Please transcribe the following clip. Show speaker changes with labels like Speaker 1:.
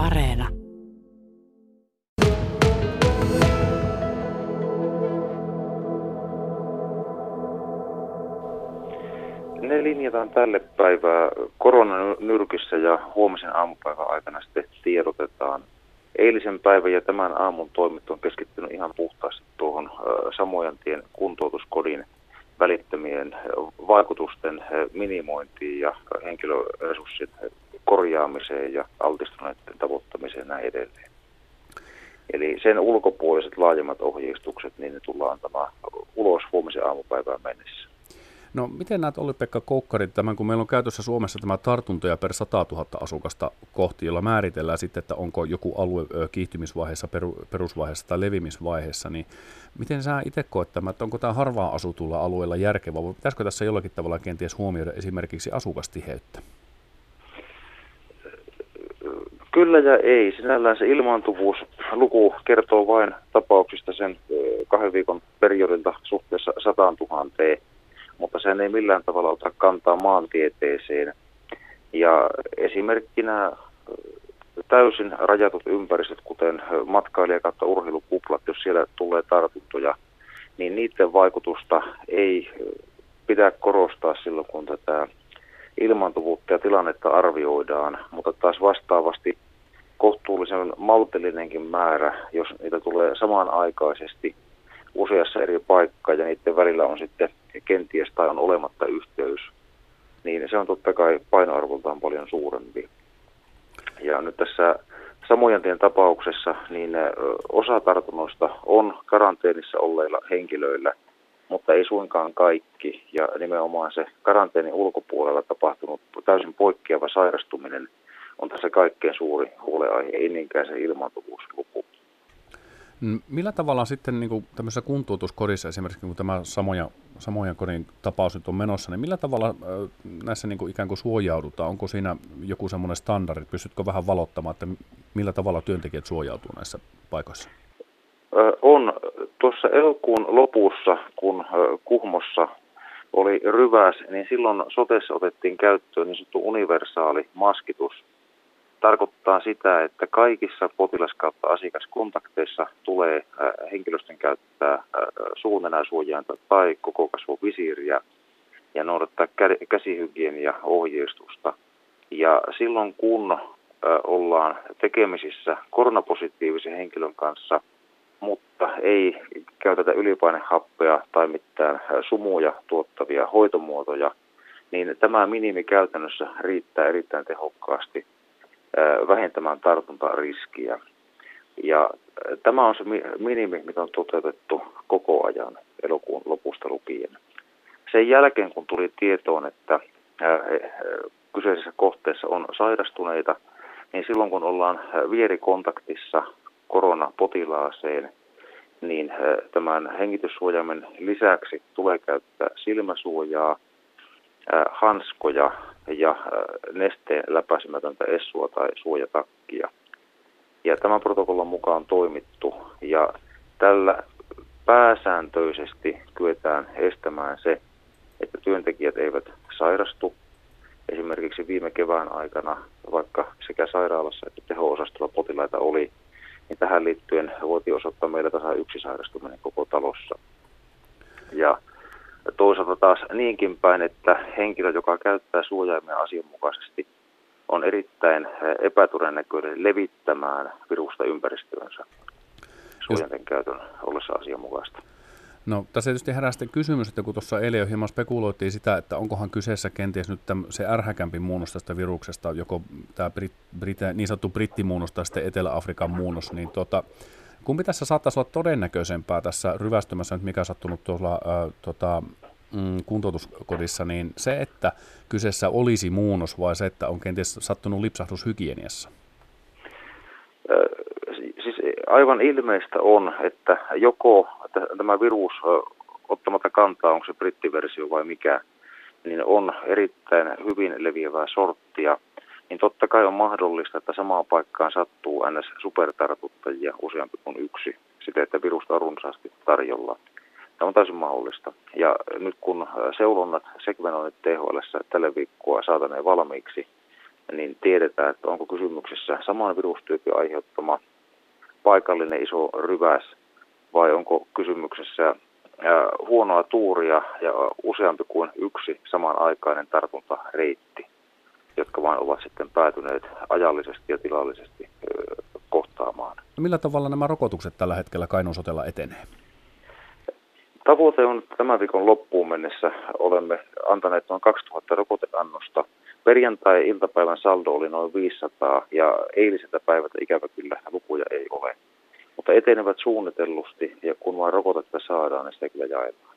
Speaker 1: Areena.
Speaker 2: Ne linjataan tälle päivää koronanyrkissä ja huomisen aamupäivän aikana sitten tiedotetaan. Eilisen päivän ja tämän aamun toimit on keskittynyt ihan puhtaasti tuohon Samojantien kuntoutuskodin välittömien vaikutusten minimointiin ja henkilöresurssien korjaamiseen ja altistuneiden tavoittamiseen näin edelleen. Eli sen ulkopuoliset laajemmat ohjeistukset, niin ne tullaan antamaan ulos huomisen aamupäivään mennessä.
Speaker 3: No miten näet Olli-Pekka Koukkarit tämän, kun meillä on käytössä Suomessa tämä tartuntoja per 100 000 asukasta kohti, jolla määritellään sitten, että onko joku alue kiihtymisvaiheessa, perusvaiheessa tai levimisvaiheessa, niin miten sä itse koet tämä, että onko tämä harvaa asutulla alueella järkevä, vai pitäisikö tässä jollakin tavalla kenties huomioida esimerkiksi asukastiheyttä?
Speaker 2: Kyllä ja ei. Sinällään se ilmaantuvuusluku kertoo vain tapauksista sen kahden viikon periodilta suhteessa 100 000 mutta sen ei millään tavalla ota kantaa maantieteeseen. Ja esimerkkinä täysin rajatut ympäristöt, kuten matkailija- kautta urheilukuplat, jos siellä tulee tartuntoja, niin niiden vaikutusta ei pidä korostaa silloin, kun tätä ilmaantuvuutta ja tilannetta arvioidaan, mutta taas vastaavasti kohtuullisen maltillinenkin määrä, jos niitä tulee samanaikaisesti useassa eri paikkaa ja niiden välillä on sitten kenties tai on olematta yhteys, niin se on totta kai painoarvoltaan paljon suurempi. Ja nyt tässä Samojantien tapauksessa niin osa tartunnoista on karanteenissa olleilla henkilöillä, mutta ei suinkaan kaikki. Ja nimenomaan se karanteenin ulkopuolella tapahtunut täysin poikkeava sairastuminen tässä kaikkein suuri huoleaihe, ei niinkään se ilmaantuvuusluku.
Speaker 3: Millä tavalla sitten niin kuin tämmöisessä kuntoutuskodissa esimerkiksi, kun tämä samoja, samoja kodin tapaus nyt on menossa, niin millä tavalla näissä niin kuin ikään kuin suojaudutaan? Onko siinä joku semmoinen standardi? Pystytkö vähän valottamaan, että millä tavalla työntekijät suojautuu näissä paikoissa?
Speaker 2: On. Tuossa elokuun lopussa, kun Kuhmossa oli ryväs, niin silloin sotessa otettiin käyttöön niin sanottu universaali maskitus – tarkoittaa sitä, että kaikissa potilas- kautta asiakaskontakteissa tulee äh, henkilöstön käyttää äh, suunenäsuojainta tai koko kasvun visiiriä ja noudattaa käsihygienia ohjeistusta. Ja silloin kun äh, ollaan tekemisissä koronapositiivisen henkilön kanssa, mutta ei käytetä ylipainehappea tai mitään sumuja tuottavia hoitomuotoja, niin tämä minimi käytännössä riittää erittäin tehokkaasti vähentämään tartuntariskiä. Ja tämä on se minimi, mitä on toteutettu koko ajan elokuun lopusta lukien. Sen jälkeen, kun tuli tietoon, että kyseisessä kohteessa on sairastuneita, niin silloin kun ollaan vierikontaktissa koronapotilaaseen, niin tämän hengityssuojaimen lisäksi tulee käyttää silmäsuojaa, hanskoja ja nesteen läpäisemätöntä essua tai suojatakkia. Ja tämän protokollan mukaan toimittu ja tällä pääsääntöisesti kyetään estämään se, että työntekijät eivät sairastu. Esimerkiksi viime kevään aikana, vaikka sekä sairaalassa että teho-osastolla potilaita oli, niin tähän liittyen voitiin osoittaa meillä tasa yksi sairastuminen koko talossa. Ja toisaalta taas niinkin päin, että henkilö, joka käyttää suojaimia asianmukaisesti, on erittäin epätodennäköinen levittämään virusta ympäristöönsä suojainten käytön ollessa asianmukaista.
Speaker 3: No tässä tietysti herää sitten kysymys, että kun tuossa eilen jo hieman spekuloitiin sitä, että onkohan kyseessä kenties nyt täm, se ärhäkämpi muunnos tästä viruksesta, joko tämä Brit, Brit, niin sanottu brittimuunnos tai sitten Etelä-Afrikan muunnos, niin tota, Kumpi tässä saattaisi olla todennäköisempää tässä ryvästymässä, nyt mikä sattunut tuolla äh, tota, mm, kuntoutuskodissa, niin se, että kyseessä olisi muunnos vai se, että on kenties sattunut lipsahdus hygieniassa?
Speaker 2: Siis aivan ilmeistä on, että joko tämä virus ottamatta kantaa, onko se brittiversio vai mikä, niin on erittäin hyvin leviävää sorttia – niin totta kai on mahdollista, että samaan paikkaan sattuu ns. supertartuttajia useampi kuin yksi, siten että virusta on runsaasti tarjolla. Tämä on täysin mahdollista. Ja nyt kun seulonnat, sekvenoinnit THL tällä viikkoa saataneen valmiiksi, niin tiedetään, että onko kysymyksessä saman virustyypin aiheuttama paikallinen iso ryväs vai onko kysymyksessä huonoa tuuria ja useampi kuin yksi samanaikainen tartuntareitti, jotka vain ovat sitten päätyneet ajallisesti ja tilallisesti kohtaamaan.
Speaker 3: Millä tavalla nämä rokotukset tällä hetkellä Kainuusotella etenee?
Speaker 2: Tavoite on tämän viikon loppuun mennessä. Olemme antaneet noin 2000 rokoteannosta. Perjantai-iltapäivän saldo oli noin 500 ja eiliseltä päivältä ikävä kyllä lukuja ei ole. Mutta etenevät suunnitellusti ja kun vain rokotetta saadaan, niin sitä kyllä jaetaan.